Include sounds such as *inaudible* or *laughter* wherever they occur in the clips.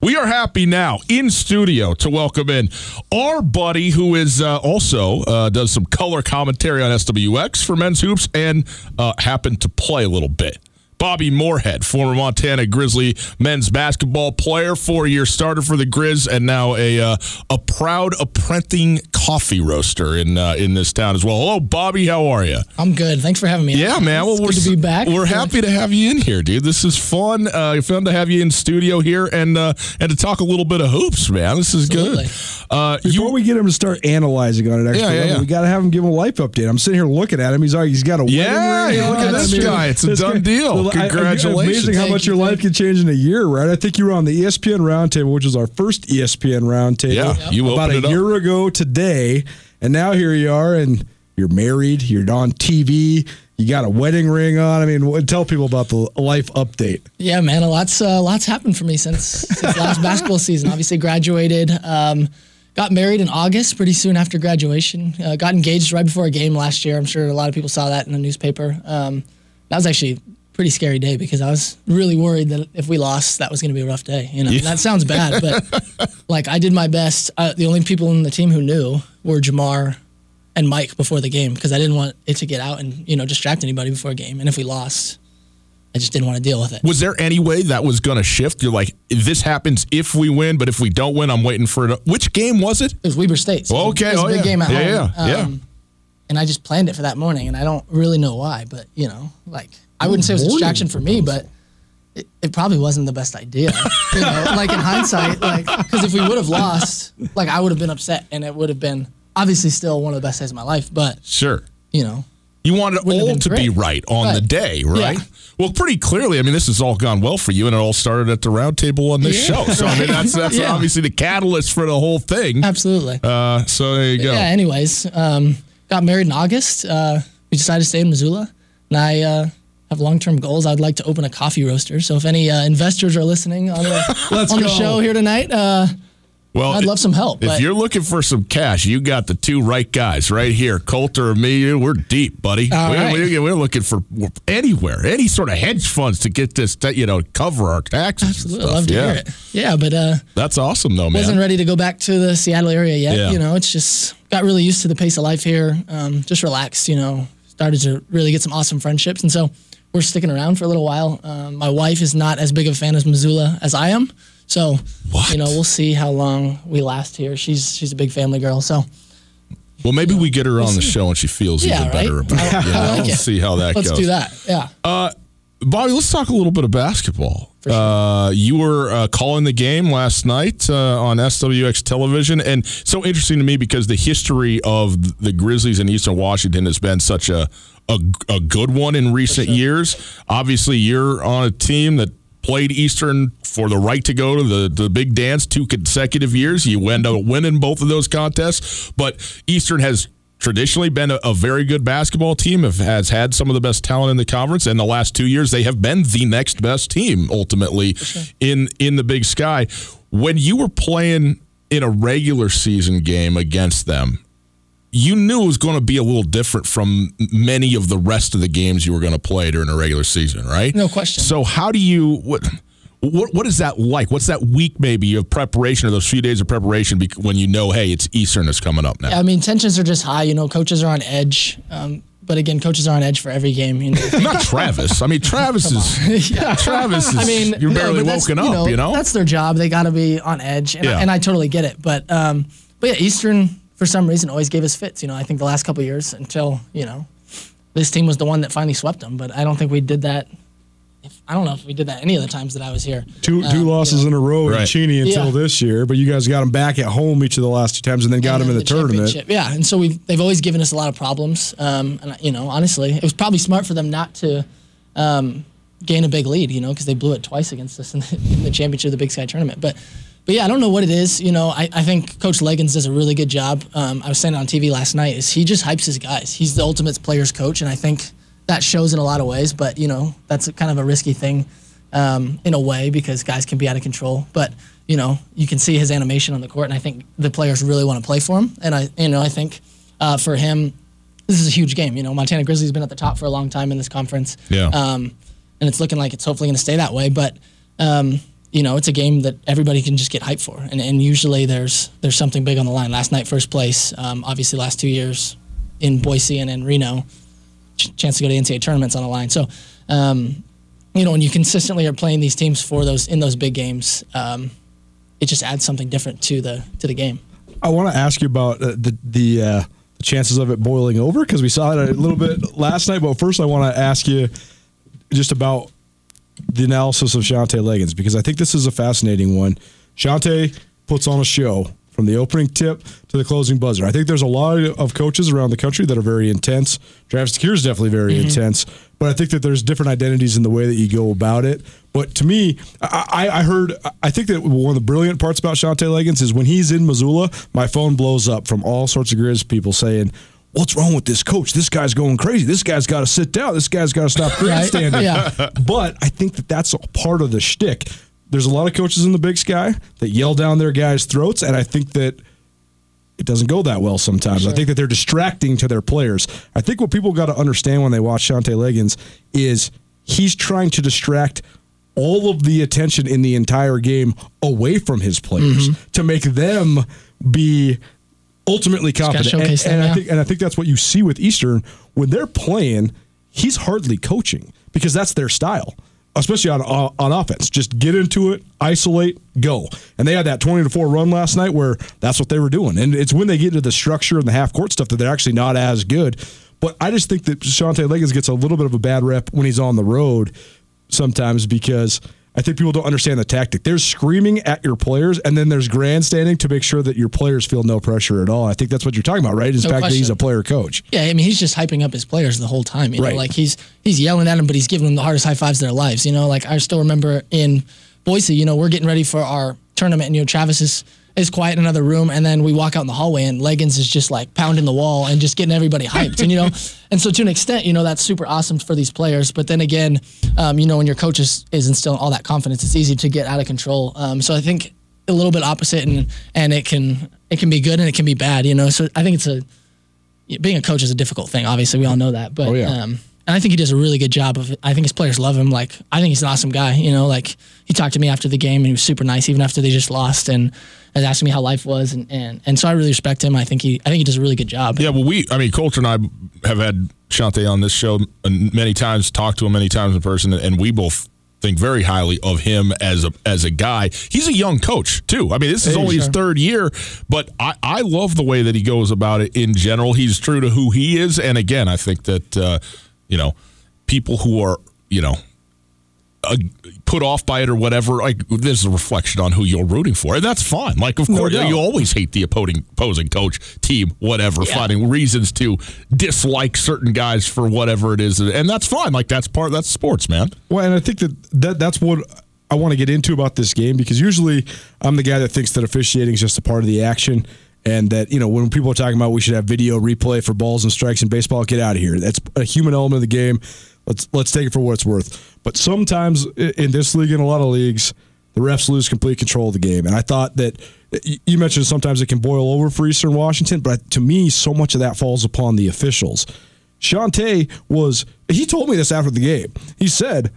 We are happy now in studio to welcome in our buddy who is uh, also uh, does some color commentary on SWX for men's hoops and uh, happened to play a little bit. Bobby Moorhead, former Montana Grizzly men's basketball player, four-year starter for the Grizz, and now a uh, a proud apprenting coffee roaster in uh, in this town as well. Hello, Bobby. How are you? I'm good. Thanks for having me. Yeah, man. Well, It's we're good to be back. We're happy to have you in here, dude. This is fun. Uh, fun to have you in studio here and uh, and to talk a little bit of hoops, man. This is Absolutely. good. Uh, Before you, we get him to start analyzing on it, extra Yeah, yeah, yeah. we got to have him give him a life update. I'm sitting here looking at him. He's like, he's got a Yeah, wedding ring. look at this guy. It's a this done deal. Well, I- I- amazing how Thank much you, your life can change in a year, right? I think you were on the ESPN Roundtable, which was our first ESPN Roundtable. Yeah, you about a it up. year ago today, and now here you are, and you're married. You're on TV. You got a wedding ring on. I mean, tell people about the life update. Yeah, man, a lot's uh, lots happened for me since since last *laughs* basketball season. Obviously, graduated, um, got married in August, pretty soon after graduation. Uh, got engaged right before a game last year. I'm sure a lot of people saw that in the newspaper. Um, that was actually a pretty scary day because I was really worried that if we lost, that was going to be a rough day. You know, And that sounds bad, but *laughs* like I did my best. Uh, the only people in the team who knew were Jamar and Mike before the game because I didn't want it to get out and you know distract anybody before a game. And if we lost, I just didn't want to deal with it. was there any way that was going to shift? You're like, this happens if we win, but if we don't win, I'm waiting for it. Which game was it? It was Weber State. So Oh, okay. It was Oh, a big yeah. game at Yeah, home. yeah, yeah. And I just planned it for that morning, and I don't really know why, but you know, like I wouldn't say it was a distraction for me, but it, it probably wasn't the best idea. you know, *laughs* like in hindsight, like because if we would have lost, like I would have been upset, and it would have been obviously still one of the best days of my life. But Sure. you know, You wanted Wouldn't all to be right on Right. the day, right? Yeah. Well, pretty clearly, I mean, this has all gone well for you, and it all started at the round table on this Yeah. show. So, I mean, that's that's Yeah. obviously the catalyst for the whole thing. absolutely. Uh, so there you go. Yeah. Anyways, um, got married in August. Uh, we decided to stay in Missoula, and I uh, have long-term goals. I'd like to open a coffee roaster. So if any uh, investors are listening on the *laughs* Let's on the show here tonight, uh, Well, I'd love some help. If but you're looking for some cash, you got the two right guys right here, Colter and me. We're deep, buddy. All we're, right. we're, we're looking for anywhere, any sort of hedge funds to get this, you know, cover our taxes. and absolutely stuff. love to yeah. hear it. Yeah, but uh, That's awesome, though, man. wasn't ready to go back to the Seattle area yet. Yeah. You know, it's just got really used to the pace of life here. Um, just relaxed. You know, started to really get some awesome friendships, and so we're sticking around for a little while. Um, my wife is not as big of a fan of Missoula as I am, so What? you know we'll see how long we last here. She's she's a big family girl, so well, maybe we get her on the show and she feels Yeah, even better about it. I- Yeah, I like we'll it. see how that let's goes. do that. Yeah. Bobby, let's talk a little bit of basketball. Sure. Uh, you were uh, calling the game last night uh, on SWX television, and so interesting to me because the history of the Grizzlies in Eastern Washington has been such a a, a good one in recent sure. years. Obviously, you're on a team that played Eastern for the right to go to the, the big dance two consecutive years. You end up winning both of those contests, but Eastern has traditionally been a, a, very good basketball team, have, has had some of the best talent in the conference. And the last two years, they have been the next best team ultimately in in the Big Sky. When you were playing in a regular season game against them, you knew it was going to be a little different from many of the rest of the games you were going to play during a regular season, right? No question. So how do you what? What what is that like? What's that week maybe of preparation or those few days of preparation when you know, hey, it's Eastern is coming up now? Yeah, I mean, tensions are just high. You know, coaches are on edge. Um, but again, coaches are on edge for every game. You know, *laughs* not Travis. I mean, Travis is. *laughs* yeah, Travis is. I mean, you're barely no, woken up. You know, you know, that's their job. They got to be on edge, and, yeah. I, and I totally get it. But um, but yeah, Eastern for some reason always gave us fits. You know, I think the last couple years until you know this team was the one that finally swept them. But I don't think we did that if, I don't know if we did that any of the times that I was here. Two um, losses you know. in a row right. in Cheney until yeah. this year, but you guys got them back at home each of the last two times, and then got and them in the, the tournament. Yeah, and so we they've always given us a lot of problems. Um, and you know, honestly, it was probably smart for them not to um, gain a big lead, you know, because they blew it twice against us in the, in the, championship of the Big Sky tournament. But but yeah, I don't know what it is. You know, I, I think Coach Legans does a really good job. Um, I was saying on TV last night. Is he just hypes his guys? He's the ultimate players coach, and I think that shows in a lot of ways. But you know, that's kind of a risky thing um, in a way because guys can be out of control. But you know, you can see his animation on the court, and I think the players really want to play for him. And I, you know, I think uh, for him, this is a huge game. You know, Montana Grizzlies been at the top for a long time in this conference. Yeah. Um, and it's looking like it's hopefully going to stay that way. But um, you know, it's a game that everybody can just get hyped for, and, and usually there's there's something big on the line. Last night, first place. Um, obviously, last two years in Boise and in Reno, ch- chance to go to NCAA tournaments on the line. So um, you know, when you consistently are playing these teams for those in those big games, um, it just adds something different to the to the game. I want to ask you about uh, the the, uh, the chances of it boiling over because we saw it a little bit last night. But first, I want to ask you just about the analysis of Shantay Legans because I think this is a fascinating one. Shantay puts on a show from the opening tip to the closing buzzer. I think there's a lot of coaches around the country that are very intense. Travis DeCuire is definitely very mm-hmm. intense, but I think that there's different identities in the way that you go about it. But to me, I, I heard, I think that one of the brilliant parts about Shantay Legans is when he's in Missoula, my phone blows up from all sorts of Grizz people saying, what's wrong with this coach? This guy's going crazy. This guy's got to sit down. This guy's got to stop grandstanding. yeah. But I think that that's a part of the shtick there's a lot of coaches in the Big Sky that yell down their guys' throats, and I think that it doesn't go that well sometimes. Sure. I think that they're distracting to their players. I think what people got to understand when they watch Shantay Legans is he's trying to distract all of the attention in the entire game away from his players mm-hmm. to make them be ultimately confident. And, and yeah. I think and I think that's what you see with Eastern when they're playing. He's hardly coaching because that's their style especially on on offense. Just get into it, isolate, go. And they had that 20 to 4 run last night where that's what they were doing. And it's when they get into the structure and the half court stuff that they're actually not as good. But I just think that Shantay Legans gets a little bit of a bad rep when he's on the road sometimes because – I think people don't understand the tactic. There's screaming at your players, and then there's grandstanding to make sure that your players feel no pressure at all. I think that's what you're talking about, right? Is no fact question. that he's a player coach. Yeah, I mean, he's just hyping up his players the whole time. You know, right. like he's he's yelling at them, but he's giving them the hardest high fives of their lives. You know, like I still remember in Boise, you know, we're getting ready for our tournament, and you know, Travis is is quiet in another room, and then we walk out in the hallway, and Legans is just like pounding the wall and just getting everybody hyped. and you know, *laughs* and so to an extent, you know, that's super awesome for these players. But then again, um, you know, when your coach is, is instilling all that confidence, it's easy to get out of control. Um, so I think a little bit opposite, and and it can it can be good and it can be bad. You know, so I think it's a being a coach is a difficult thing. Obviously, we all know that. But oh, yeah. um, and I think he does a really good job of it. I think his players love him. Like I think he's an awesome guy. You know, like he talked to me after the game and he was super nice, even after they just lost, and has asked me how life was, and, and and so I really respect him. I think he I think he does a really good job. Yeah, well, we I mean, Colter and I have had Shantay on this show many times, talked to him many times in person, and we both think very highly of him as a as a guy. He's a young coach too. I mean, this is hey, only sure. his third year, but I, I love the way that he goes about it in general. He's true to who he is, and again, I think that uh, you know people who are, you know, uh, put off by it or whatever. Like there's a reflection on who you're rooting for, and that's fine. Like of No course you always hate the opposing opposing coach, team, whatever, finding reasons to dislike certain guys for whatever it is, and that's fine. Like that's part that's sports, man. Well, and I think that, that that's what I want to get into about this game because usually I'm the guy that thinks that officiating is just a part of the action. And that, you know, when people are talking about we should have video replay for balls and strikes in baseball, get out of here. That's a human element of the game. Let's let's take it for what it's worth. But sometimes in this league, in a lot of leagues, the refs lose complete control of the game. And I thought that you mentioned sometimes it can boil over for Eastern Washington, but to me, so much of that falls upon the officials. Shantay was, he told me this after the game. He said,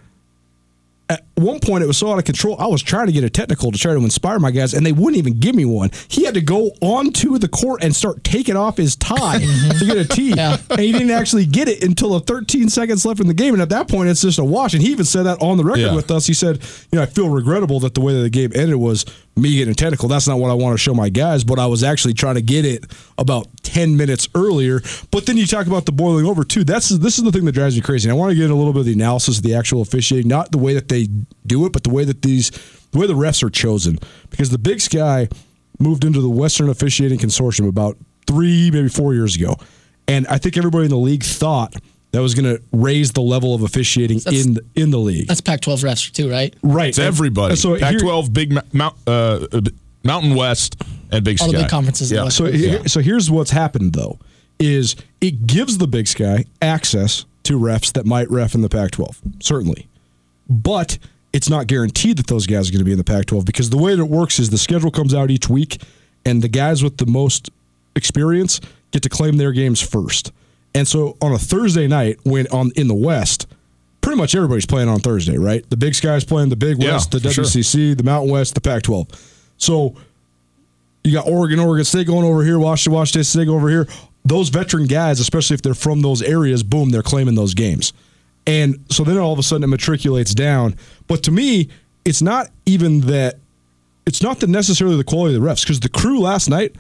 at one point it was so out of control. I was trying to get a technical to try to inspire my guys, and they wouldn't even give me one. He had to go onto the court and start taking off his tie *laughs* mm-hmm. to get a tee, and he didn't actually get it until the 13 seconds left in the game. And at that point, it's just a wash. And he even said that on the record Yeah. with us. He said, "You know, I feel regrettable that the way that the game ended was me getting technical. That's not what I want to show my guys, but I was actually trying to get it about 10 minutes earlier. But then you talk about the boiling over too. That's this is the thing that drives me crazy. And I want to get a little bit of the analysis of the actual officiating, not the way that they do it, but the way that these the way the refs are chosen. Because the Big Sky moved into the Western Officiating Consortium about three, maybe four years ago. And I think everybody in the league thought that was going to raise the level of officiating That's- in in the league. That's Pac-12 refs too, right? Right. It's everybody. So Pac-12, Big Mount, uh, Mountain West, and Big All Sky. the big conferences Yeah. So, here- so here's what's happened though: is it gives the Big Sky access to refs that might ref in the Pac-12, certainly, but it's not guaranteed that those guys are going to be in the Pac-12 because the way that it works is the schedule comes out each week, and the guys with the most experience get to claim their games first. And so on a Thursday night, when on in the West, pretty much everybody's playing on Thursday, right? The Big Sky's playing the Big Yeah, West, the for sure. WCC, the Mountain West, the Pac-12. So you got Oregon, Oregon State going over here, Washington, Washington State over here. Those veteran guys, especially if they're from those areas, boom, they're claiming those games. And so then all of a sudden it matriculates down. But to me, it's not even that it's not the necessarily the quality of the refs because the crew last night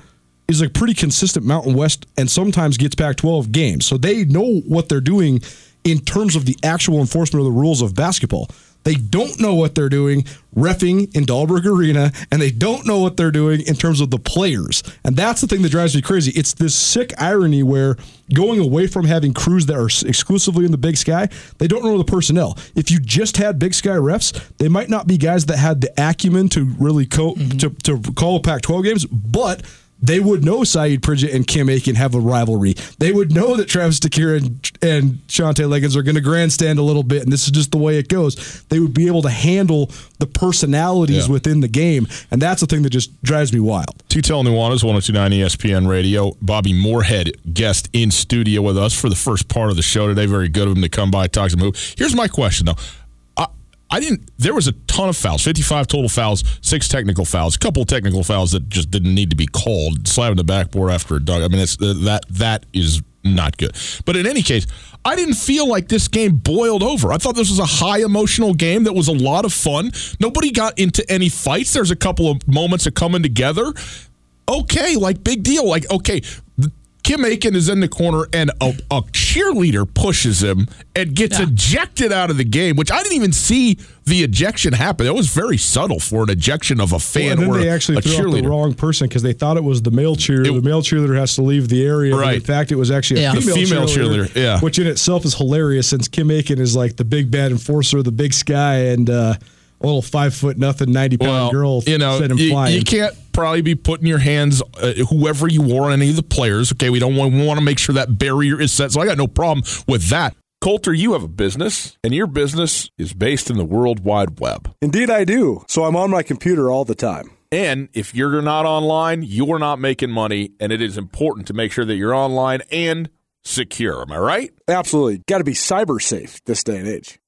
is a pretty consistent Mountain West and sometimes gets Pac 12 games. So they know what they're doing in terms of the actual enforcement of the rules of basketball. They don't know what they're doing refing in Dahlberg Arena, and they don't know what they're doing in terms of the players. And that's the thing that drives me crazy. It's this sick irony where going away from having crews that are exclusively in the Big Sky, they don't know the personnel. If you just had Big Sky refs, they might not be guys that had the acumen to really co- mm-hmm. to, to call Pac-12 games, but they would know Saeed Pridgett and Kim Aiken have a rivalry. They would know that Travis DeCuire and, and Shantay Legans are going to grandstand a little bit, and this is just the way it goes. They would be able to handle the personalities Yeah. within the game, and that's the thing that just drives me wild. Tutel Nuanez, 1029 ESPN Radio. Bobby Moorhead, guest in studio with us for the first part of the show today. Very good of him to come by, talk some hoop. Here's my question, though. I, didn't. There was a ton of fouls, 55 total fouls, six technical fouls, a couple technical fouls that just didn't need to be called. Slamming the backboard after a dunk. I mean, it's uh, that that is not good. But in any case, I didn't feel like this game boiled over. I thought this was a high emotional game that was a lot of fun. Nobody got into any fights. There's a couple of moments of coming together. Okay, like big deal. Like okay, Kim Aiken is in the corner and a, a cheerleader pushes him and gets Yeah. ejected out of the game, which I didn't even see the ejection happen. It was very subtle for an ejection of a fan and then or they a, actually a threw out cheerleader. the wrong person because they thought it was the male cheerleader. It- the male cheerleader has to leave the area. Right. In fact, it was actually a Yeah. The female, female cheerleader, cheerleader, yeah. Which in itself is hilarious since Kim Aiken is like the big bad enforcer of the big sky and uh, a little five foot nothing, 90 pound well, girl you know, sent him you, flying. you can't probably be putting your hands, uh, whoever you wore on any of the players. Okay, we don't want, we want to make sure that barrier is set. So I got no problem with that. Colter, you have a business, and your business is based in the World Wide Web. Indeed, I do. So I'm on my computer all the time. And if you're not online, you're not making money, and it is important to make sure that you're online and secure. Am I right? Absolutely. Got to be cyber safe this day and age.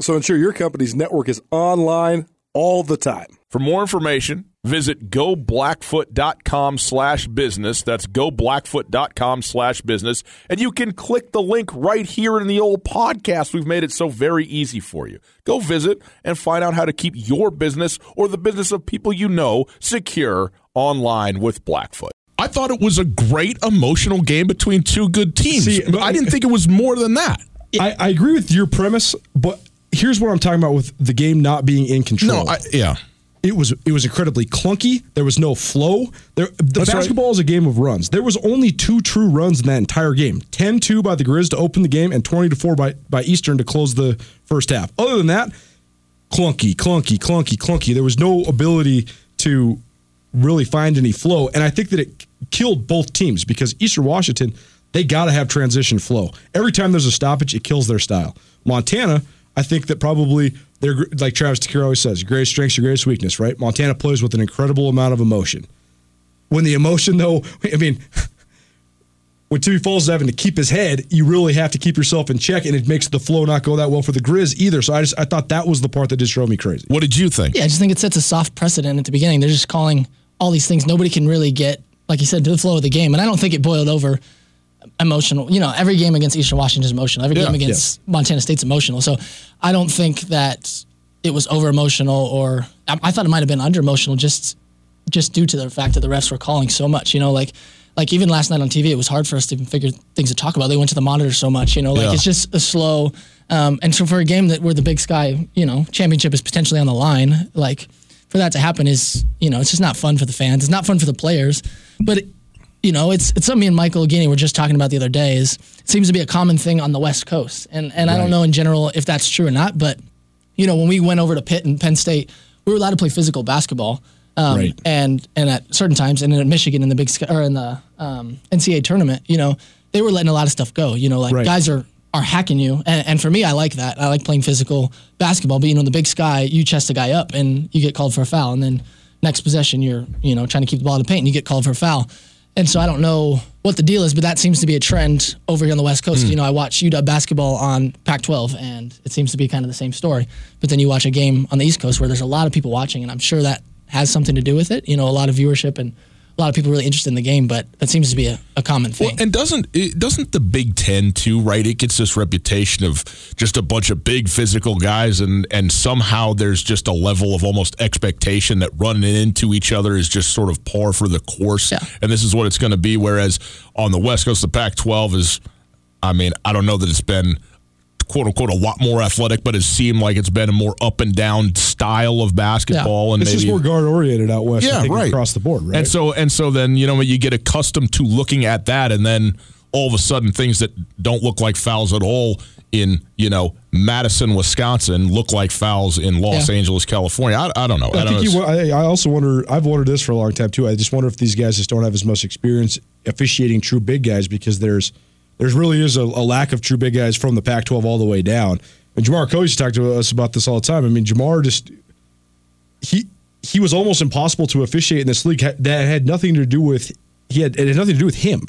So ensure your company's network is online all the time. For more information, visit goblackfoot.com slash business. That's goblackfoot.com slash business. And you can click the link right here in the old podcast. We've made it so very easy for you. Go visit and find out how to keep your business or the business of people you know secure online with Blackfoot. I thought it was a great emotional game between two good teams. See, I didn't think it was more than that. I, I agree with your premise, but here's what I'm talking about with the game not being in control. No, I, yeah. it was it was incredibly clunky. There was no flow. There, the That's basketball right. is a game of runs. There was only two true runs in that entire game. 10-2 by the Grizz to open the game and 20 to 4 by, by Eastern to close the first half. Other than that, clunky, clunky, clunky, clunky. There was no ability to really find any flow. And I think that it killed both teams because Eastern Washington, they got to have transition flow. Every time there's a stoppage, it kills their style. Montana, I think that probably they're like Travis DeCuire always says, your greatest strength's your greatest weakness, right? Montana plays with an incredible amount of emotion. When the emotion, though, *laughs* I mean, *laughs* when Timmy Falls is having to keep his head, you really have to keep yourself in check, and it makes the flow not go that well for the Grizz either. So I just I thought that was the part that just drove me crazy. What did you think? Yeah, I just think it sets a soft precedent at the beginning. They're just calling all these things. Nobody can really get, like you said, to the flow of the game. And I don't think it boiled over emotional. You know, every game against Eastern Washington is emotional. Every Yeah, game against Montana State's emotional. So I don't think that it was over emotional or I, I thought it might have been under emotional just just due to the fact that the refs were calling so much. You know, like like even last night on TV, it was hard for us to even figure things to talk about. They went to the monitor so much. You know, like Yeah. it's just a slow. Um, and so for a game that where the Big Sky, you know, championship is potentially on the line, like for that to happen is, you know, it's just not fun for the fans. It's not fun for the players. But it, you know, it's it's something me and Michael Oguine were just talking about the other day. Is it seems to be a common thing on the West Coast, and and I don't know in general if that's true or not. But you know, when we went over to Pitt and Penn State, we were allowed to play physical basketball. Um, Right. And and at certain times, and in Michigan in the Big Sky or in the um, NCAA tournament, you know, they were letting a lot of stuff go. You know, like Right. guys are are hacking you, and, and for me, I like that. I like playing physical basketball. But you know, in the Big Sky, you chest a guy up and you get called for a foul, and then next possession, you're you know trying to keep the ball in the paint, and you get called for a foul. And so I don't know what the deal is, but that seems to be a trend over here on the West Coast. Hmm. You know, I watch UW basketball on Pac-12, and it seems to be kind of the same story. But then you watch a game on the East Coast where there's a lot of people watching, and I'm sure that has something to do with it. You know, a lot of viewership and a lot of people really interested in the game, but that seems to be a, a common thing. Well, and doesn't it, doesn't the Big Ten too, right? It gets this reputation of just a bunch of big physical guys, and and somehow there's just a level of almost expectation that running into each other is just sort of par for the course, Yeah. and this is what it's going to be. Whereas on the West Coast, the Pac-12 is, I mean, I don't know that it's been quote unquote a lot more athletic, but it seemed like it's been a more up and down style of basketball, and It's maybe just more guard oriented out west. Yeah, right across the board, right? And so and so then you know you get accustomed to looking at that, and then all of a sudden things that don't look like fouls at all in you know Madison, Wisconsin, look like fouls in Los Yeah. Angeles, California. I, I don't know. I, I think know. you. I, I also wonder. I've wondered this for a long time too. I just wonder if these guys just don't have as much experience officiating true big guys because there's there's really is a, a lack of true big guys from the Pac-12 all the way down. And Jamar Coach talked to us about this all the time. I mean, Jamar just he he was almost impossible to officiate in this league. That had nothing to do with he had it had nothing to do with him.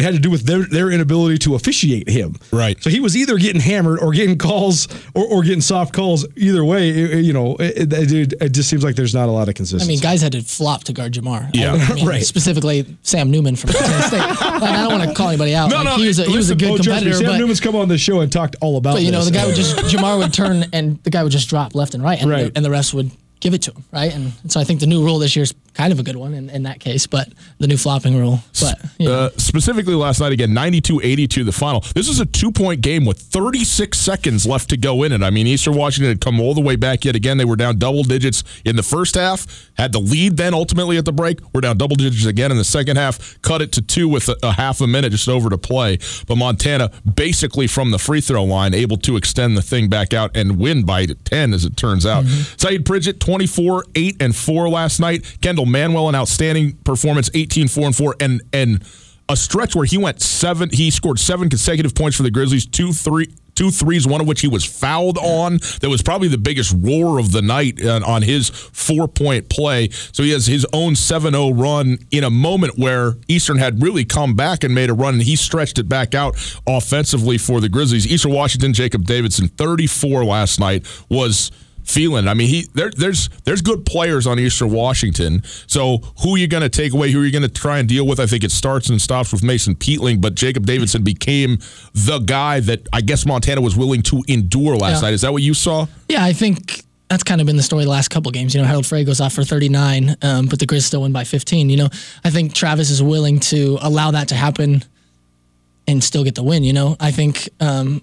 It had to do with their, their inability to officiate him. Right. So he was either getting hammered or getting calls or, or getting soft calls. Either way, it- it- you know, it, it, it- it just seems like there's not a lot of consistency. I mean, guys had to flop to guard Jamar. Yeah. I mean, *laughs* Right. Specifically, Sam Neumann from Montana State. Like, I don't want to call anybody out. No, like, no, he was a, he was a good oh, competitor, Sam but Neumann's come on the show and talked all about. But you know, this. the guy would just Jamar would turn and the guy would just drop left and right, and, Right. the, and the refs would give it to him, right? And so I think the new rule this year is kind of a good one in, in that case, but the new flopping rule. But you know, Uh, specifically last night again 92-82 the final. This is a two-point game with 36 seconds left to go in it. I mean eastern washington had come all the way back yet again. They were down double digits in the first half had the lead then ultimately at the break. We're down double digits again in the second half cut it to two with a, a half a minute just over to play. But montana basically from the free throw line able to extend the thing back out and win by 10 as it turns out. Saeed pridgett 24 8 and 4 last night. Kendall manuel an outstanding performance 18 4 and 4 and and a stretch where he went seven. He scored seven consecutive points for the Grizzlies. Two, three, two threes, one of which he was fouled on. That was probably the biggest roar of the night on, on his four point play. So he has his own 7 0 run in a moment where Eastern had really come back and made a run, and he stretched it back out offensively for the Grizzlies. Eastern Washington, Jacob Davison, 34 last night, was feeling. I mean, he there, there's there's good players on Eastern Washington. So who are you going to take away? Who are you going to try and deal with? I think it starts and stops with Mason Peatling, but Jacob Davison became the guy that I guess Montana was willing to endure last Yeah. night. Is that what you saw? Yeah, I think that's kind of been the story the last couple games. You know, Harald Frey goes off for 39, um, but the Grizz still win by 15. You know, I think Travis is willing to allow that to happen and still get the win. You know, I think um,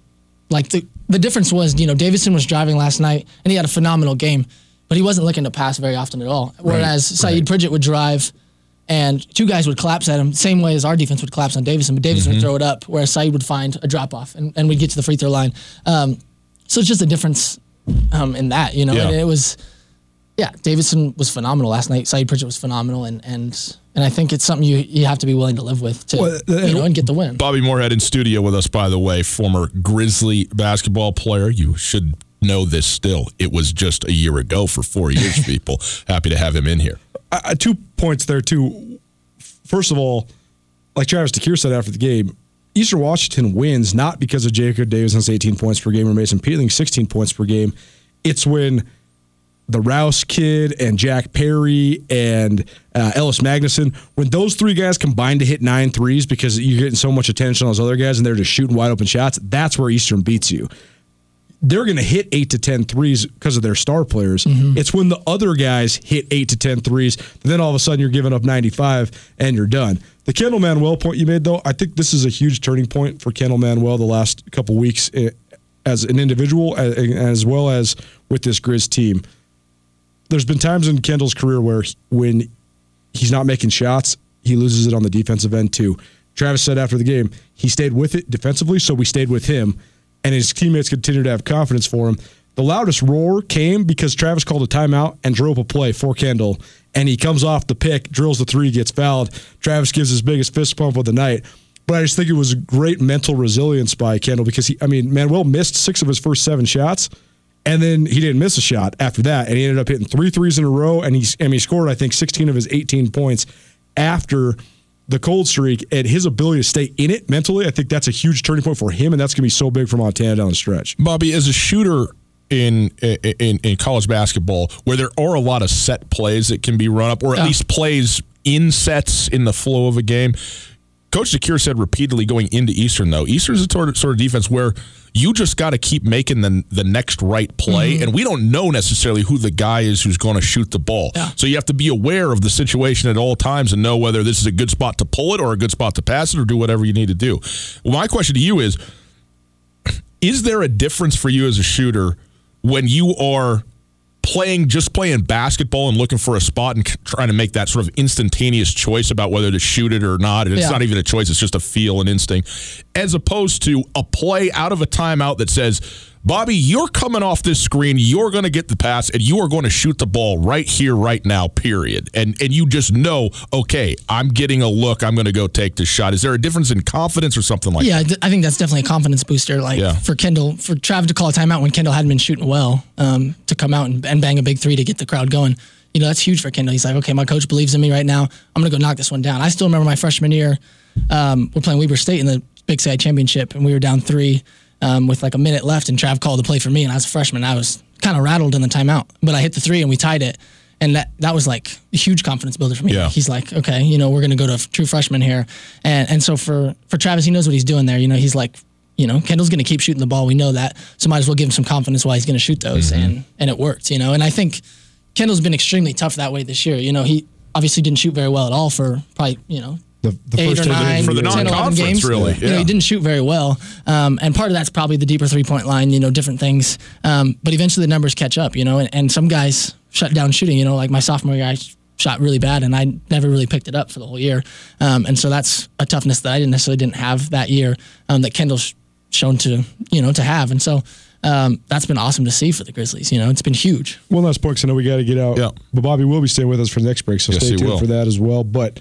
like the the difference was, you know, Davison was driving last night and he had a phenomenal game, but he wasn't looking to pass very often at all. Whereas Saeed Pridgett would drive. And two guys would collapse at him, same way as our defense would collapse on Davison, but Davison would throw it up, whereas Saeed would find a drop off, and, and we'd get to the free throw line. Um, so it's just a difference um, in that, you know. Yeah. And it was, yeah, Davison was phenomenal last night. Saeed Pridgett was phenomenal, and and and I think it's something you you have to be willing to live with to Well, uh, you know and get the win. Bobby Moorhead in studio with us, by the way, former Grizzly basketball player. You should know this still. It was just a year ago for four years, *laughs* people. Happy to have him in here. uh, two points there too. First of all, like Travis DeCuire said after the game, Eastern Washington wins not because of Jacob Davison's 18 points per game or Mason Peatling 16 points per game. It's when the Rouse kid and Jack Perry and uh, Ellis Magnuson, when those three guys combine to hit nine threes because you're getting so much attention on those other guys and they're just shooting wide open shots, that's where Eastern beats you they're going to hit eight to 10 threes because of their star players. It's when the other guys hit eight to 10 threes, then all of a sudden you're giving up 95 and you're done. The Kendall Manuel point you made, though, I think this is a huge turning point for Kendall Manuel the last couple weeks eh, as an individual as well as with this Grizz team. There's been times in Kendall's career where he- when he's not making shots, he loses it on the defensive end too. Travis said after the game, he stayed with it defensively, so we stayed with him, and his teammates continued to have confidence for him. The loudest roar came because Travis called a timeout and drew up a play for Kendall, and he comes off the pick, drills the three, gets fouled. Travis gives his biggest fist pump of the night. But I just think it was great mental resilience by Kendall because he, I mean, Manuel missed six of his first seven shots. And then he didn't miss a shot after that, and he ended up hitting three threes in a row, and he and he scored I think 16 of his 18 points after the cold streak. And his ability to stay in it mentally, I think that's a huge turning point for him, and that's going to be so big for Montana down the stretch. Bobby, as a shooter in, in in college basketball, where there are a lot of set plays that can be run up, or at Yeah. least plays in sets in the flow of a game. Coach DeCuire said repeatedly going into Eastern, though, Eastern's a sort of, sort of defense where you just got to keep making the, the next right play. Mm-hmm. And we don't know necessarily who the guy is who's going to shoot the ball. Yeah. So you have to be aware of the situation at all times and know whether this is a good spot to pull it or a good spot to pass it or do whatever you need to do. Well, my question to you is *clears throat* is there a difference for you as a shooter when you are playing just playing basketball and looking for a spot and trying to make that sort of instantaneous choice about whether to shoot it or not and it's Yeah. not even a choice it's just a feel and instinct as opposed to a play out of a timeout that says Bobby you're coming off this screen you're going to get the pass and you are going to shoot the ball right here right now period and and you just know okay I'm getting a look I'm going to go take this shot is there a difference in confidence or something like that? Yeah, I th- I think that's definitely a confidence booster. Like Yeah. for Kendall, for Trav to call a timeout when Kendall hadn't been shooting well, um, to come out and, and bang a big three to get the crowd going. You know, that's huge for Kendall. He's like, okay, my coach believes in me right now. I'm gonna go knock this one down. I still remember my freshman year. Um, we're playing Weber State in the Big Sky Championship, and we were down three um, with like a minute left, and Trav called the play for me, and I was a freshman. I was kind of rattled in the timeout, but I hit the three and we tied it. And that, that was like a huge confidence builder for me. Yeah. He's like, okay, you know, we're going to go to a true freshman here. And and so for, for Travis, he knows what he's doing there. You know, he's like, you know, Kendall's going to keep shooting the ball. We know that. So might as well give him some confidence while he's going to shoot those. And and it worked, you know. And I think Kendall's been extremely tough that way this year. You know, he obviously didn't shoot very well at all for probably, you know, The, the eight or ten nine, For the 10, 11 non-conference, games. really, You know, he didn't shoot very well. Um, and part of that's probably the deeper three point line, you know, different things. Um, but eventually the numbers catch up, you know, and, and some guys shut down shooting, you know, like my sophomore year, I shot really bad and I never really picked it up for the whole year. Um, and so that's a toughness that I didn't necessarily didn't have that year um, that Kendall's shown to, you know, to have. And so um, that's been awesome to see for the Grizzlies. You know, it's been huge. One last point, 'cause I know we got to get out. Yeah. But Bobby will be staying with us for the next break, so Yes, stay tuned will. for that as well. But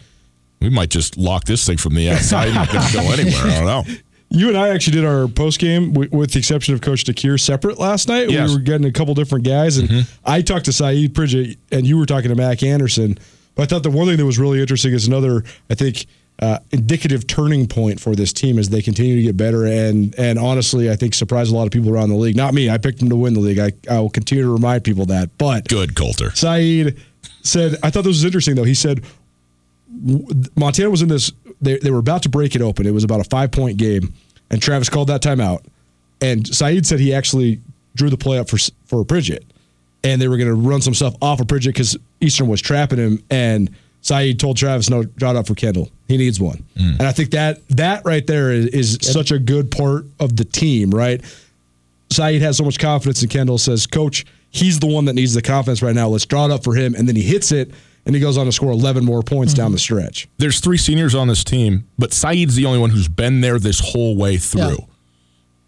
We might just lock this thing from the outside and not go anywhere. I don't know. *laughs* You and I actually did our post game, with, with the exception of Coach DeCuire, separate last night. Yes. We were getting a couple different guys, and I talked to Saeed Pridgett, and you were talking to Mack Anderson. But I thought the one thing that was really interesting is another, I think, uh, indicative turning point for this team as they continue to get better, and and honestly, I think surprise a lot of people around the league. Not me, I picked them to win the league. I, I will continue to remind people that, but Good, Colter. Saeed said, I thought this was interesting though. He said w- Montana was in this, they, they were about to break it open. It was about a five point game, and Travis called that timeout. And Saeed said he actually drew the play up for for Pridgett, and they were going to run some stuff off of Pridgett because Eastern was trapping him. And Saeed told Travis, "No, draw it up for Kendall. He needs one." Mm. And I think that that right there is, is such a good part of the team, right? Saeed has so much confidence in Kendall. Says, Coach, he's the one that needs the confidence right now. Let's draw it up for him, and then he hits it, and he goes on to score 11 more points down the stretch. There's three seniors on this team, but Saeed's the only one who's been there this whole way through. Yeah.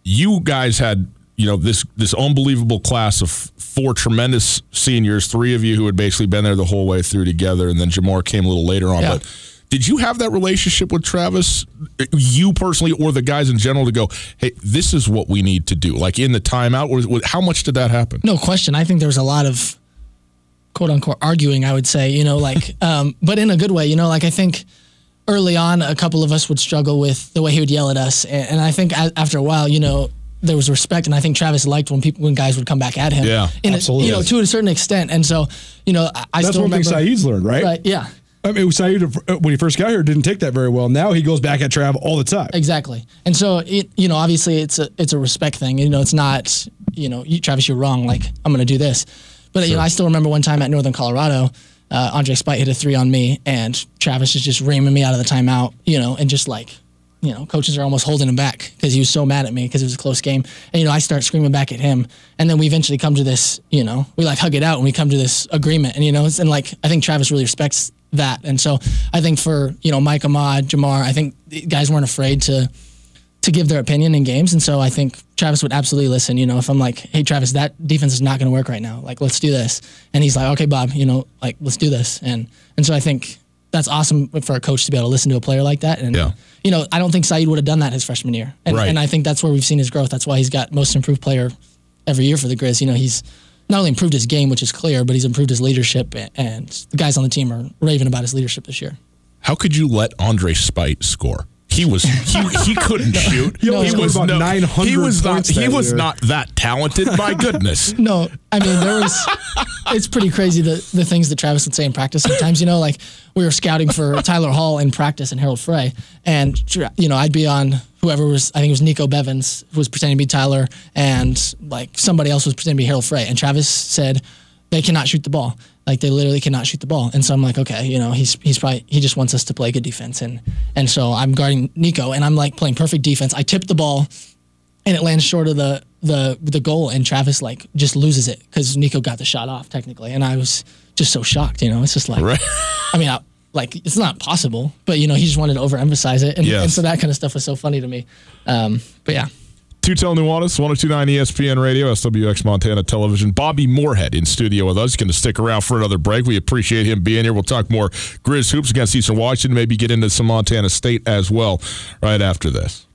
You guys had, you know, this this unbelievable class of four tremendous seniors, three of you who had basically been there the whole way through together, and then Jamar came a little later on. Yeah. But did you have that relationship with Travis, you personally, or the guys in general, to go, hey, this is what we need to do? Like in the timeout, was, was- how much did that happen? No question. I think there was a lot of quote unquote arguing, I would say, you know, like, *laughs* um, but in a good way, you know, like I think early on, a couple of us would struggle with the way he would yell at us. And, and I think a, after a while, you know, there was respect. And I think Travis liked when people, when guys would come back at him. Yeah, in a- absolutely. you know, to a certain extent. And so, you know, I, I That's still one thing remember. Saeed's learned, right? Right. Yeah. I mean, Saeed, uh, when he first got here, didn't take that very well. Now he goes back at Trav all the time. Exactly. And so it, you know, obviously it's a it's a respect thing. You know, it's not, you know, you, Travis, you're wrong. Like I'm going to do this. But you know, I still remember one time at Northern Colorado, uh, Andre Spight hit a three on me, and Travis is just reaming me out of the timeout. You know, and just like, you know, coaches are almost holding him back because he was so mad at me because it was a close game. And you know, I start screaming back at him, and then we eventually come to this. You know, we like hug it out and we come to this agreement. And you know, and like I think Travis really respects that. And so I think for you know Mike Ahmaad, Jamar, I think guys weren't afraid to to give their opinion in games. And so I think Travis would absolutely listen. You know, if I'm like, hey, Travis, that defense is not going to work right now. Like, let's do this. And he's like, okay, Bob, you know, like, let's do this. And and so I think that's awesome for a coach to be able to listen to a player like that. And, Yeah. you know, I don't think Saeed would have done that his freshman year. And, Right. and I think that's where we've seen his growth. That's why he's got most improved player every year for the Grizz. You know, he's not only improved his game, which is clear, but he's improved his leadership. And the guys on the team are raving about his leadership this year. How could you let Andre Spight score? He was he, he couldn't shoot. He only was 900 he was not he that was year. not that talented. My goodness. *laughs* No, I mean there was. it's pretty crazy the the things that Travis would say in practice. Sometimes you know, like we were scouting for Tyler Hall in practice and Harald Frey, and you know I'd be on whoever was. I think it was Nico Bevins who was pretending to be Tyler, and like somebody else was pretending to be Harald Frey. And Travis said they cannot shoot the ball. Like they literally cannot shoot the ball. And so I'm like, okay, you know, he's he's probably he just wants us to play good defense. And and so I'm guarding Nico, and I'm like playing perfect defense. I tip the ball and it lands short of the the the goal and Travis like just loses it because Nico got the shot off technically and I was just so shocked you know it's just like Right. I mean I, like it's not possible but you know he just wanted to overemphasize it and, Yes. and so that kind of stuff was so funny to me um, but yeah Tutel Nuanez, 1029 ESPN Radio, SWX Montana Television. Bobby Moorhead in studio with us. He's going to stick around for another break. We appreciate him being here. We'll talk more Grizz hoops against Eastern Washington, maybe get into some Montana State as well right after this.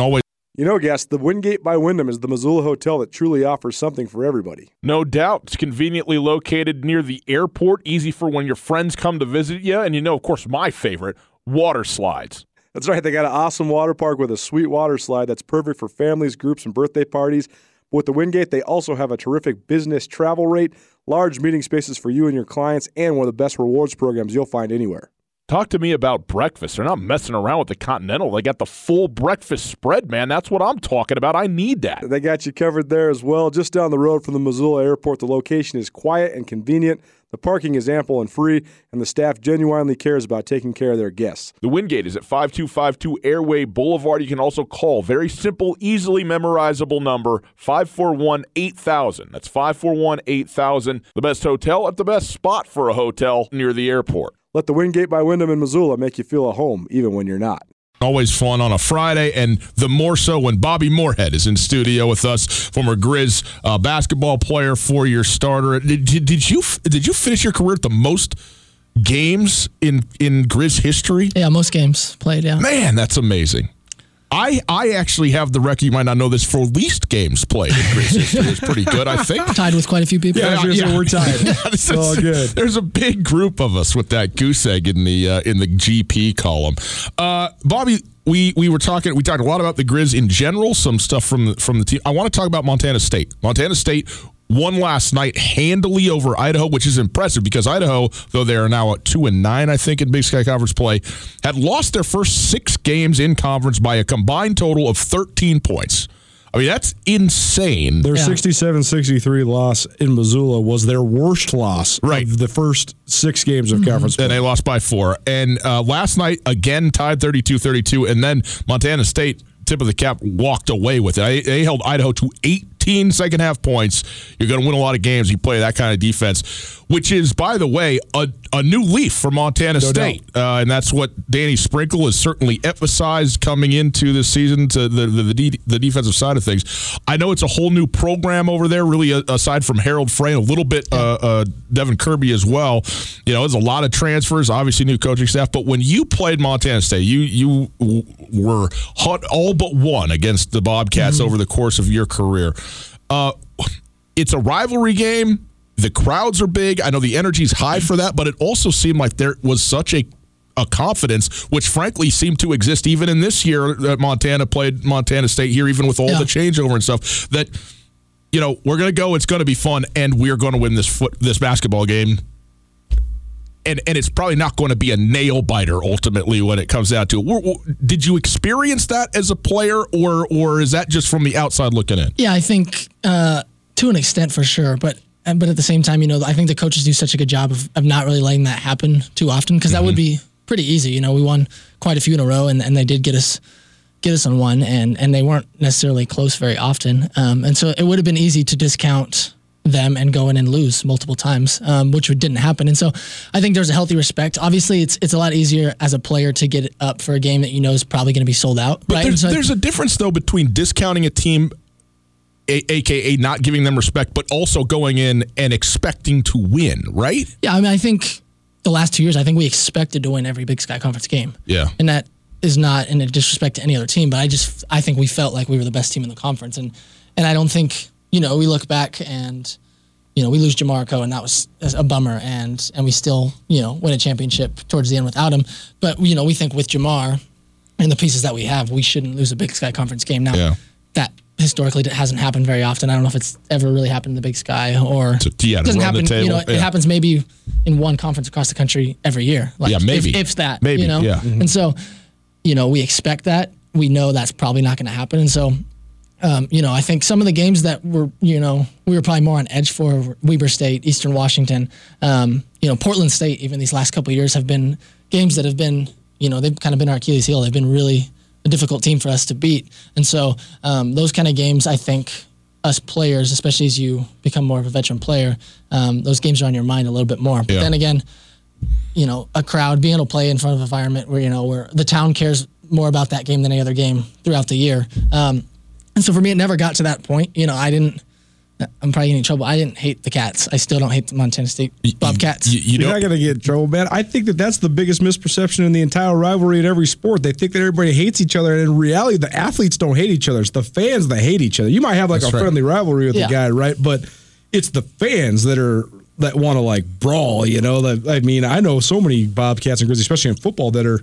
Always You know, guest, the Wingate by Wyndham is the Missoula hotel that truly offers something for everybody. No doubt. It's conveniently located near the airport, easy for when your friends come to visit you. And you know, of course, my favorite water slides. That's right, they got an awesome water park with a sweet water slide that's perfect for families, groups, and birthday parties. But With the Wingate, they also have a terrific business travel rate, large meeting spaces for you and your clients, and one of the best rewards programs you'll find anywhere. Talk to me about breakfast. They're not messing around with the Continental. They got the full breakfast spread, man. That's what I'm talking about. I need that. They got you covered there as well. Just down the road from the Missoula airport, the location is quiet and convenient. The parking is ample and free, and the staff genuinely cares about taking care of their guests. The Wingate is at 5252 Airway Boulevard. You can also call very simple, easily memorizable number 541 8000. That's 541 8000. The best hotel at the best spot for a hotel near the airport. Let the Wingate by Wyndham in Missoula make you feel at home, even when you're not. Always fun on a Friday, and the more so when Bobby Moorhead is in studio with us, former Grizz uh, basketball player, four-year starter. Did, did, did you did you finish your career at the most games in in Grizz history. Yeah, most games played. Yeah. Man, that's amazing. I I actually have the record. You might not know this for least games played in Grizz history. It's pretty good, I think. *laughs* Tied with quite a few people. Yeah, I was gonna we're tied. *laughs* This It's all good. There's a big group of us with that goose egg in the uh, in the GP column. Uh, Bobby, we we were talking. We talked a lot about the Grizz in general. Some stuff from the, from the team. I want to talk about Montana State. Montana State won last night handily over Idaho, which is impressive because Idaho, though they are now at two and nine, I think in Big Sky Conference play, had lost their first six games in conference by a combined total of 13 points. I mean, that's insane. Their Yeah. 67-63 loss in Missoula was their worst loss Right. of the first six games of conference and they lost by four. And uh, last night, again, tied 32 32. And then Montana State, tip of the cap, walked away with it. I, they held Idaho to 18 second half points. You're going to win a lot of games. You play that kind of defense, which is, by the way, a, a new leaf for Montana State. Uh, and that's what Danny Sprinkle has certainly emphasized coming into this season to the, the, the, de- the defensive side of things. I know it's a whole new program over there, really, uh, aside from Harald Frey, a little bit uh, uh, Devin Kirby as well. You know, there's a lot of transfers, obviously new coaching staff. But when you played Montana State, you you w- were hot all but one against the Bobcats over the course of your career. Uh, *laughs* it's a rivalry game. The crowds are big. I know the energy's high for that, but it also seemed like there was such a a confidence, which frankly seemed to exist even in this year that Montana played Montana State here, even with all Yeah. the changeover and stuff. That you know we're going to go. It's going to be fun, and we're going to win this foot this basketball game. And, and it's probably not going to be a nail biter ultimately when it comes down to it. Did you experience that as a player, or or is that just from the outside looking in? Yeah, I think uh, to an extent for sure, but and- but at the same time, you know, I think the coaches do such a good job of, of not really letting that happen too often because that would be pretty easy. You know, we won quite a few in a row, and, and they did get us get us on one, and and they weren't necessarily close very often, um, and so it would have been easy to discount them and go in and lose multiple times, um, which didn't happen. And so I think there's a healthy respect. Obviously, it's it's a lot easier as a player to get up for a game that you know is probably going to be sold out. But right? there's, so- there's a difference though between discounting a team, a, aka not giving them respect, but also going in and expecting to win, right? Yeah, I mean, I think the last two years, I think we expected to win every Big Sky Conference game. Yeah. and that is not in a disrespect to any other team, but I just I think we felt like we were the best team in the conference, and and I don't think you know we look back and you know we lose Jamar Akoh, and that was a bummer, and and we still you know win a championship towards the end without him, but you know we think with Jamar and the pieces that we have, we shouldn't lose a Big Sky Conference game. Now Yeah. that historically hasn't happened very often. I don't know if it's ever really happened in the Big Sky or So, yeah, to doesn't happen. You know, table, it happens maybe in one conference across the country every year. Like Yeah, maybe. if, if that. Maybe, you know? yeah. And so, you know, we expect that. We know that's probably not going to happen. And so, um, you know, I think some of the games that were, you know, we were probably more on edge for Weber State, Eastern Washington, um, you know, Portland State. Even these last couple of years have been games that have been, you know, they've kind of been our Achilles heel. They've been really a difficult team for us to beat. And so, um, those kind of games, I think, us players, especially as you become more of a veteran player, um, those games are on your mind a little bit more. But Yeah. then again, you know, a crowd being able to play in front of an environment where you know where the town cares more about that game than any other game throughout the year. Um, and so for me, it never got to that point. You know, I didn't. I'm probably getting in trouble. I didn't hate the Cats. I still don't hate the Montana State Bobcats. You, you You're not going to get in trouble, man. I think that that's the biggest misperception in the entire rivalry in every sport. They think that everybody hates each other, and in reality, the athletes don't hate each other. It's the fans that hate each other. You might have like That's a right. friendly rivalry with Yeah. the guy, right? But it's the fans that are that want to like brawl. You know, that I mean, I know so many Bobcats and Grizzlies, especially in football, that are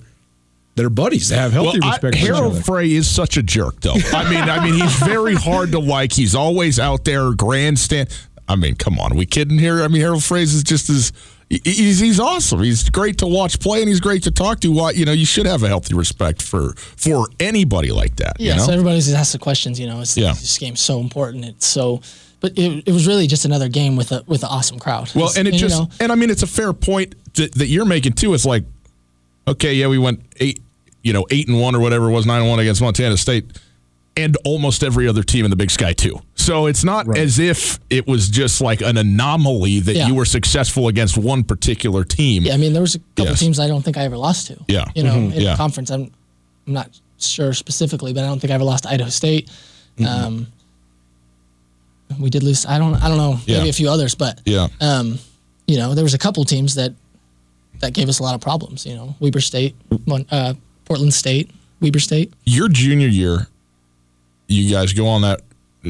that are buddies. They have healthy Well, I- respect for each Harald other. Frey is such a jerk, though. I mean, I mean, he's very hard to like. He's always out there grandstand. I mean, come on, are we kidding here? I mean, Harald Frey is just as he's he's awesome. He's great to watch play, and he's great to talk to. Why, you know, you should have a healthy respect for for anybody like that. Yeah, you know? so everybody's asked the questions. You know, it's, Yeah. this game's so important. It's so, but it, it was really just another game with a with an awesome crowd. Well, and it you just know, and I mean it's a fair point that, that you're making too. It's like, okay, yeah, we went eight, you know, eight and one or whatever it was, nine and one against Montana State, and almost every other team in the Big Sky too. So it's not as if it was just like an anomaly that Yeah. you were successful against one particular team. Yeah, I mean, there was a couple Yes. teams I don't think I ever lost to. Yeah. you know, Mhm. in Yeah. the conference, I'm, I'm not sure specifically, but I don't think I ever lost to Idaho State. Mm-hmm. Um, we did lose. I don't. I don't know. Yeah. Maybe a few others, but Yeah. um, you know, there was a couple teams that that gave us a lot of problems. You know, Weber State, uh, Portland State, Weber State. Your junior year, you guys go on that,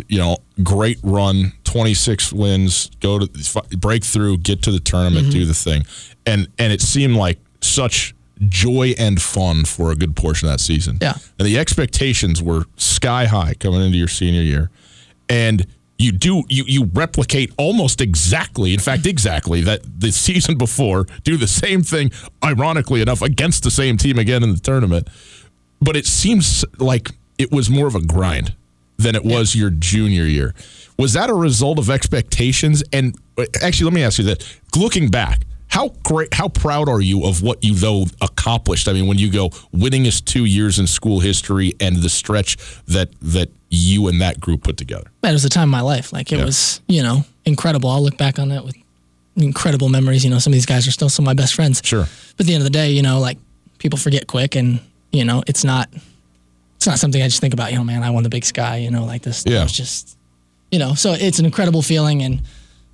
you know, great run, 26 wins, go to break through, get to the tournament, Mm-hmm. do the thing, and and it seemed like such joy and fun for a good portion of that season. Yeah. and the expectations were sky high coming into your senior year, and. You do you you replicate almost exactly, in fact, exactly that the season before. Do the same thing, ironically enough, against the same team again in the tournament but it seems like it was more of a grind than it was your junior year. Was that a result of expectations? And actually, let me ask you that: looking back, how great, how proud are you of what you though accomplished? I mean, when you go winningest two years in school history and the stretch that that you and that group put together. Man, it was the time of my life. Like it Yeah. was, you know, incredible. I'll look back on that with incredible memories. You know, some of these guys are still some of my best friends. Sure. But at the end of the day, you know, like people forget quick, and you know, it's not, it's not something I just think about. You know, man, I won the Big Sky. You know, like this. Yeah. It's just, you know, so it's an incredible feeling, and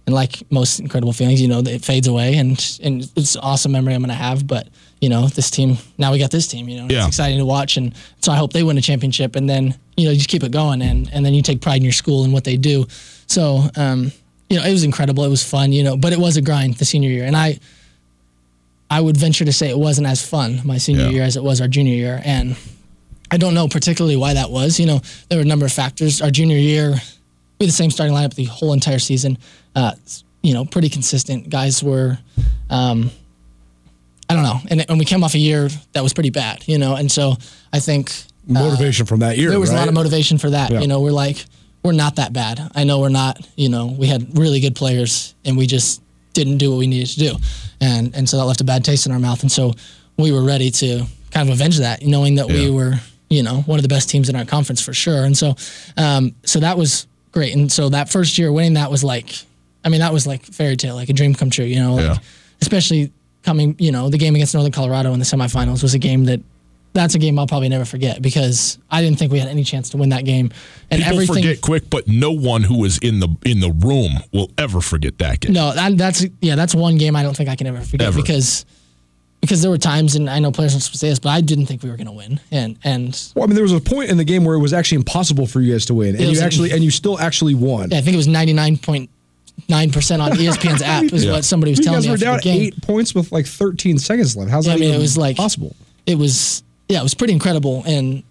and like most incredible feelings, you know, it fades away, and and it's an awesome memory I'm gonna have. But you know, this team now we got this team. You know, Yeah. it's exciting to watch, and so I hope they win a championship, and then you know, you just keep it going, and and then you take pride in your school and what they do. So. um you know, it was incredible. It was fun, you know, but it was a grind the senior year. And I, I would venture to say it wasn't as fun my senior Yeah. year as it was our junior year. And I don't know particularly why that was. You know, there were a number of factors. Our junior year, had the same starting lineup the whole entire season. Uh, you know, pretty consistent. Guys were, um, I don't know. And, and we came off a year that was pretty bad, you know, and so I think Motivation from that year. there was a lot of motivation for that. Yeah. You know, we're like, we're not that bad. I know we're not. You know, we had really good players, and we just didn't do what we needed to do, and and so that left a bad taste in our mouth. And so we were ready to kind of avenge that, knowing that we were, you know, one of the best teams in our conference for sure. And so, um, so that was great. And so that first year winning that was like, I mean, that was like fairy tale, like a dream come true. You know, like, Yeah. especially coming, you know, the game against Northern Colorado in the semifinals was a game that. That's a game I'll probably never forget because I didn't think we had any chance to win that game, and People everything. forget quick, but no one who was in the in the room will ever forget that game. No, that, that's yeah, that's one game I don't think I can ever forget Ever. because because there were times, and I know players don't supposed to say this, but I didn't think we were going to win, and and Well, I mean, there was a point in the game where it was actually impossible for you guys to win, and you actually and you still actually won. yeah, I think it was ninety nine point nine percent on ESPN's *laughs* app is what somebody was you telling guys me were after down the game. eight points with like 13 seconds left. How's Yeah, that I mean, even it was like possible? It was yeah, it was pretty incredible, and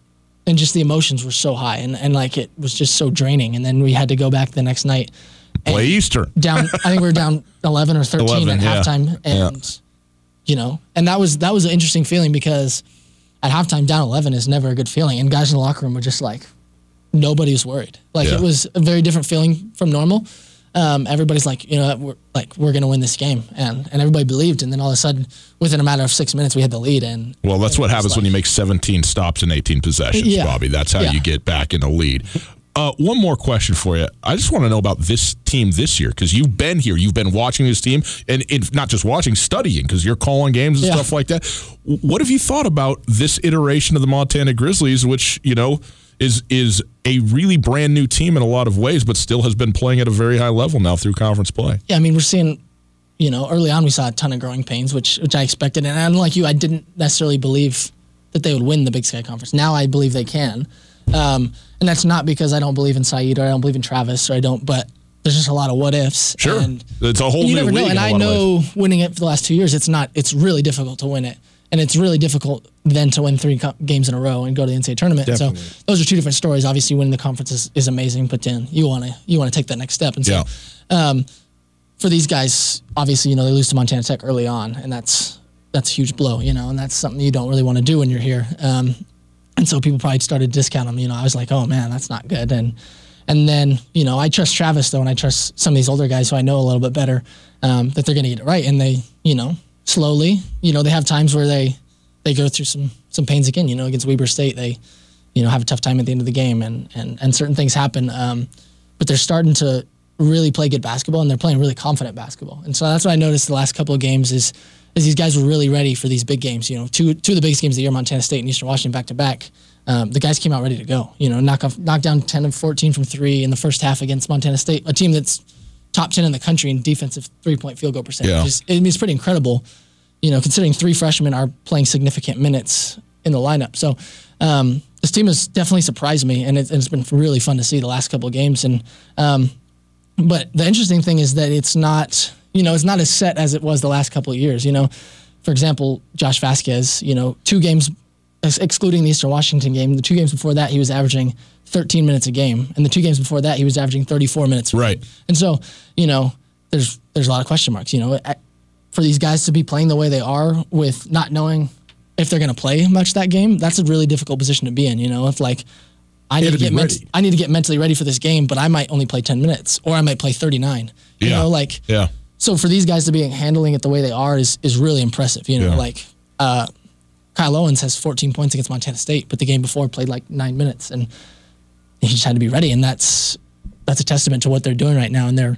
and just the emotions were so high, and and like it was just so draining, and then we had to go back the next night. Play Easter down. I think we were down *laughs* eleven or thirteen 11, at yeah. halftime, and you know, and that was that was an interesting feeling because at halftime down eleven is never a good feeling, and guys in the locker room were just like nobody was worried. Like Yeah. it was a very different feeling from normal. Um, everybody's like, you know, we're like we're gonna win this game, and and everybody believed, and then all of a sudden, within a matter of six minutes, we had the lead, and Well, that's what happens when you make 17 stops and 18 possessions, Yeah. Bobby. That's how Yeah. you get back in the lead. Uh, one more question for you. I just want to know about this team this year because you've been here, you've been watching this team, and, and not just watching, studying because you're calling games and Yeah. stuff like that. What have you thought about this iteration of the Montana Grizzlies, which you know is is a really brand new team in a lot of ways, but still has been playing at a very high level now through conference play? yeah, I mean, we're seeing, you know, early on we saw a ton of growing pains, which which I expected, and unlike you, I didn't necessarily believe that they would win the Big Sky Conference. Now I believe they can, um, and that's not because I don't believe in Sayeed or I don't believe in Travis or I don't, but there's just a lot of what ifs. Sure, and it's a whole you never know. And I lot of ways. know winning it for the last two years, it's not. It's really difficult to win it, and it's really difficult then to win three co- games in a row and go to the NCAA tournament. Definitely. So those are two different stories. Obviously, winning the conference is, is amazing, but then you want to you want to take that next step. And so Yeah. for these guys, obviously, you know, they lose to Montana Tech early on, and that's that's a huge blow, you know, and that's something you don't really want to do when you're here. Um, and so people probably started to discount them. You know, I was like, oh man, that's not good. And and then you know, I trust Travis though, and I trust some of these older guys who I know a little bit better um, that they're going to get it right. And they, you know, slowly, you know, they have times where they they go through some some pains again. You know, against Weber State, they you know have a tough time at the end of the game, and and and certain things happen. Um, but they're starting to really play good basketball and they're playing really confident basketball. And so that's what I noticed the last couple of games is is these guys were really ready for these big games. You know, two two of the biggest games of the year, Montana State and Eastern Washington back to back. Um, the guys came out ready to go. You know, knock off knock down ten of fourteen from three in the first half against Montana State, a team that's top ten in the country in defensive three point field goal percentage. Yeah. It's, I mean, it's pretty incredible. you know, considering three freshmen are playing significant minutes in the lineup. So um, this team has definitely surprised me, and, it, has been really fun to see the last couple of games. And um, but the interesting thing is that it's not, you know, it's not as set as it was the last couple of years. You know, for example, Josh Vazquez, you know, two games excluding the Eastern Washington game, the two games before that he was averaging 13 minutes a game, and the two games before that he was averaging 34 minutes. Right. And so, you know, there's there's a lot of question marks. You know, for these guys to be playing the way they are with not knowing if they're going to play much that game, that's a really difficult position to be in. You know, if like I need to, get ment- I need to get mentally ready for this game, but I might only play 10 minutes or I might play 39. You yeah. know, like yeah. So for these guys to be handling it the way they are is is really impressive. You know, yeah. like uh, Kyle Owens has 14 points against Montana State, but the game before played like nine minutes, and he just had to be ready. And that's that's a testament to what they're doing right now. And they're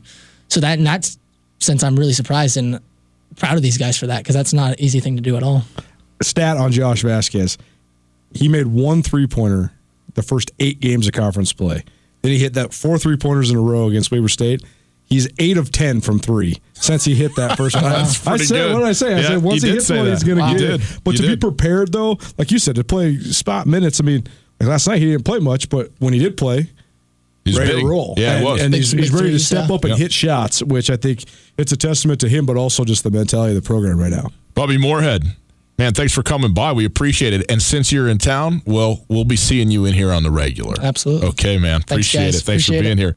so that in that sense, I'm really surprised and proud of these guys for that because that's not an easy thing to do at all. Stat on Josh Vazquez: he made one three pointer the first eight games of conference play. Then he hit that four three pointers in a row against Weber State. He's eight of ten from three since he hit that *laughs* first. one. I said, good. what did I say? I yeah, said once he hits one, he's going to wow. get it. But you to did. be prepared, though, like you said, to play spot minutes. I mean, like last night he didn't play much, but when he did play, he's ready big. to roll. Yeah, and, was. and he's, he's, ready to step up and yep. hit shots, which I think it's a testament to him, but also just the mentality of the program right now. Bobby Moorhead, Man, thanks for coming by. We appreciate it. And since you're in town, well, we'll be seeing you in here on the regular. Absolutely. Okay, man. Appreciate thanks, it. Thanks appreciate for being it. here.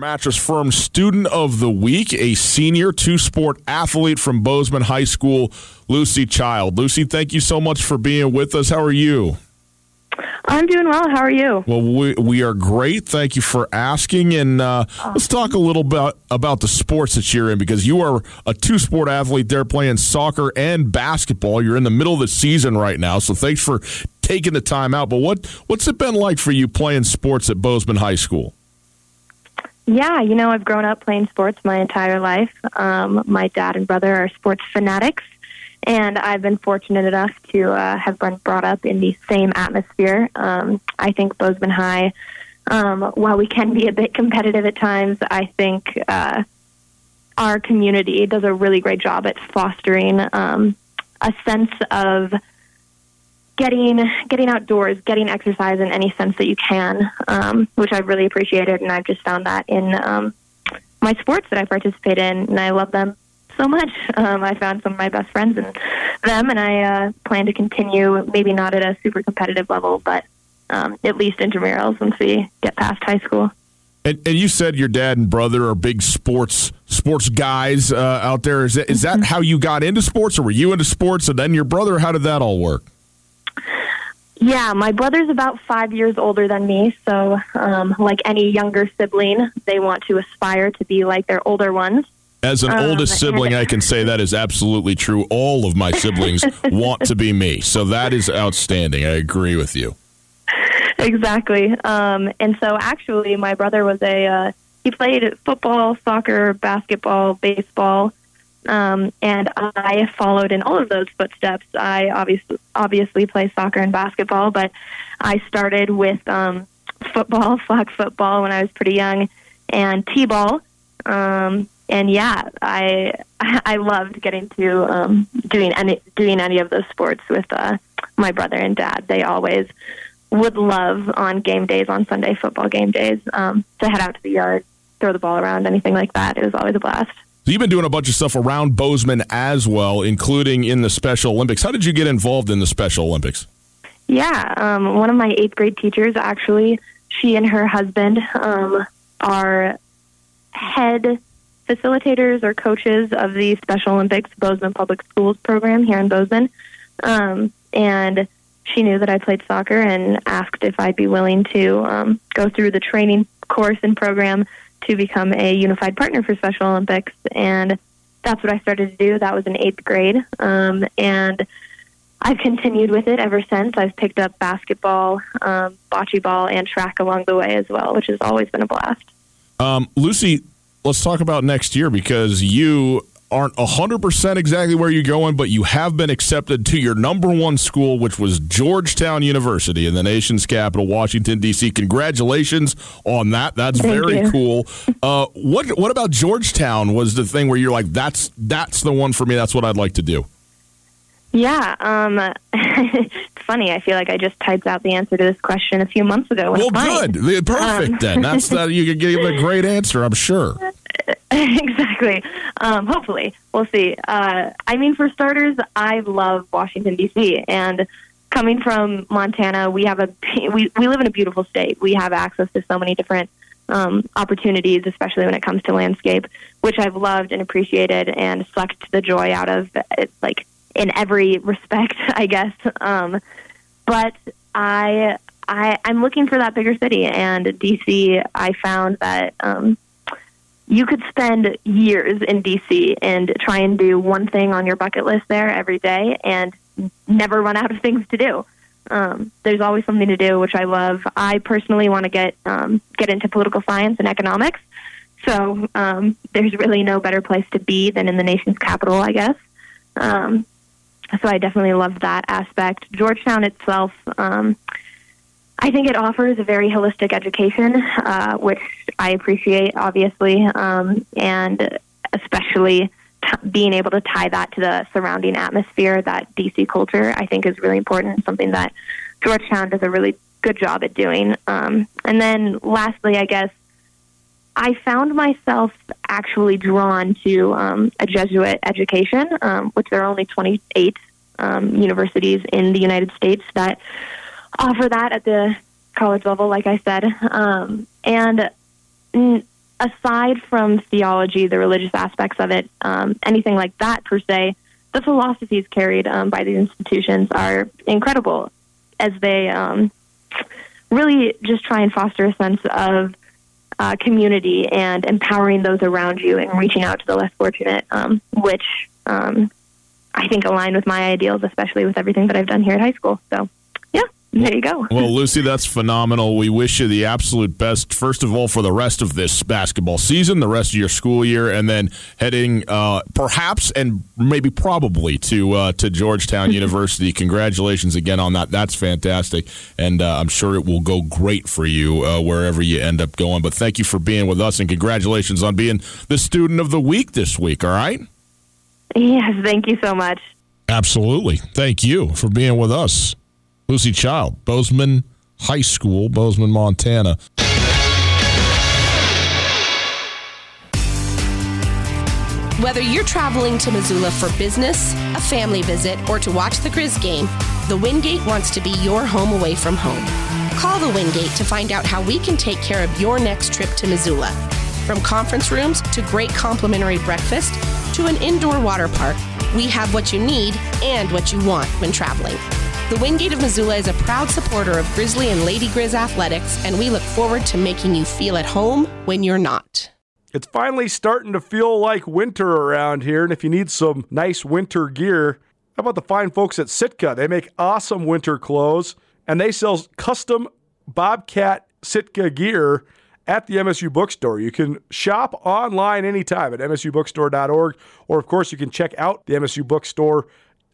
Mattress Firm Student of the Week, a senior two sport athlete from Bozeman High School, Lucy Child. Lucy, thank you so much for being with us. How are you? I'm doing well. How are you? Well, we, we are great. Thank you for asking. And uh, let's talk a little bit about the sports that you're in because you are a two sport athlete there playing soccer and basketball. You're in the middle of the season right now. So thanks for taking the time out. But what, what's it been like for you playing sports at Bozeman High School? Yeah, you know, I've grown up playing sports my entire life. Um, my dad and brother are sports fanatics, and I've been fortunate enough to uh, have been brought up in the same atmosphere. Um, I think Bozeman High, um, while we can be a bit competitive at times, I think uh, our community does a really great job at fostering um, a sense of getting getting outdoors, getting exercise in any sense that you can, um, which I've really appreciated, and I've just found that in um, my sports that I participate in, and I love them so much. Um, I found some of my best friends in them, and I uh, plan to continue. Maybe not at a super competitive level, but um, at least intramurals once we get past high school. And, and, you said your dad and brother are big sports sports guys uh, out there. Is that, is that mm-hmm. how you got into sports, or were you into sports, and then your brother? How did that all work? Yeah, my brother's about five years older than me, so um, like any younger sibling, they want to aspire to be like their older ones. As an um, oldest sibling, I can say that is absolutely true. All of my siblings *laughs* want to be me, so that is outstanding. I agree with you. Exactly, um, and so actually, my brother was a uh, he played football, soccer, basketball, baseball. Um, and I followed in all of those footsteps. I obviously obviously play soccer and basketball, but I started with um, football, *laughs* flag football when I was pretty young, and t-ball. Um, and yeah, I *laughs* I loved getting to um, doing any doing any of those sports with uh, my brother and dad. They always would love on game days, on Sunday football game days, um, to head out to the yard, throw the ball around, anything like that. It was always a blast. So you've been doing a bunch of stuff around Bozeman as well, including in the Special Olympics. How did you get involved in the Special Olympics? Yeah, um, one of my eighth grade teachers actually, she and her husband um, are head facilitators or coaches of the Special Olympics Bozeman Public Schools program here in Bozeman. Um, and she knew that I played soccer and asked if I'd be willing to um, go through the training course and program to become a unified partner for Special Olympics. And that's what I started to do. That was in eighth grade. Um, and I've continued with it ever since. I've picked up basketball, um, bocce ball, and track along the way as well, which has always been a blast. Um, Lucy, let's talk about next year because you aren't 100% exactly where you're going, but you have been accepted to your number one school, which was Georgetown University in the nation's capital, Washington, D.C. Congratulations on that. That's Thank very you. cool. Uh, what what about Georgetown was the thing where you're like, that's that's the one for me. That's what I'd like to do. Yeah, um, *laughs* it's funny. I feel like I just typed out the answer to this question a few months ago. Well, good. Perfect Um, then. *laughs* That's that. You could give a great answer, I'm sure. *laughs* exactly. Um, hopefully, we'll see. Uh, I mean, for starters, I love Washington D.C. and coming from Montana, we have a we we live in a beautiful state. We have access to so many different um, opportunities, especially when it comes to landscape, which I've loved and appreciated and sucked the joy out of, it, like in every respect, *laughs* I guess. Um, but I. I, I'm looking for that bigger city, and DC. I found that um, you could spend years in DC and try and do one thing on your bucket list there every day and never run out of *laughs* things to do. Um, there's always something to do, which I love. I personally want to get um, get into political science and economics, so um, there's really no better place to be than in the nation's capital, I guess. Um, so I definitely love that aspect. Georgetown itself. Um, I think it offers a very holistic education, uh, which I appreciate, obviously, um, and especially t- being able to tie that to the surrounding atmosphere, that DC culture, I think is really important something that Georgetown does a really good job at doing. Um, and then lastly, I guess, I found myself actually drawn to um, a Jesuit education, um, which there are only 28 um, universities in the United States that offer that at the college level, like I said. Um, and mm, aside from theology, the religious aspects of it, um, anything like that per se, the philosophies carried um, by these institutions are incredible as they um, really just try and foster a sense of uh, community and empowering those around you and reaching out to the less fortunate, um, which um, I think align with my ideals, especially with everything that I've done here at high school. So, there you go. *laughs* Well, Lucy, that's phenomenal. We wish you the absolute best, first of all, for the rest of this basketball season, the rest of your school year, and then heading uh, perhaps and maybe probably to uh, to Georgetown *laughs* University. Congratulations again on that. That's fantastic, and uh, I'm sure it will go great for you uh, wherever you end up going. But thank you for being with us, and congratulations on being the student of the week this week. All right. Yes, thank you so much. Absolutely. Thank you for being with us. Lucy Child, Bozeman High School, Bozeman, Montana. Whether you're traveling to Missoula for business, a family visit, or to watch the Grizz game, the Wingate wants to be your home away from home. Call the Wingate to find out how we can take care of your next trip to Missoula. From conference rooms to great complimentary breakfast to an indoor water park, we have what you need and what you want when traveling. The Wingate of Missoula is a proud supporter of Grizzly and Lady Grizz athletics, and we look forward to making you feel at home when you're not. It's finally starting to feel like winter around here, and if you need some nice winter gear, how about the fine folks at Sitka? They make awesome winter clothes, and they sell custom Bobcat Sitka gear at the MSU Bookstore. You can shop online anytime at msubookstore.org, or of course, you can check out the MSU Bookstore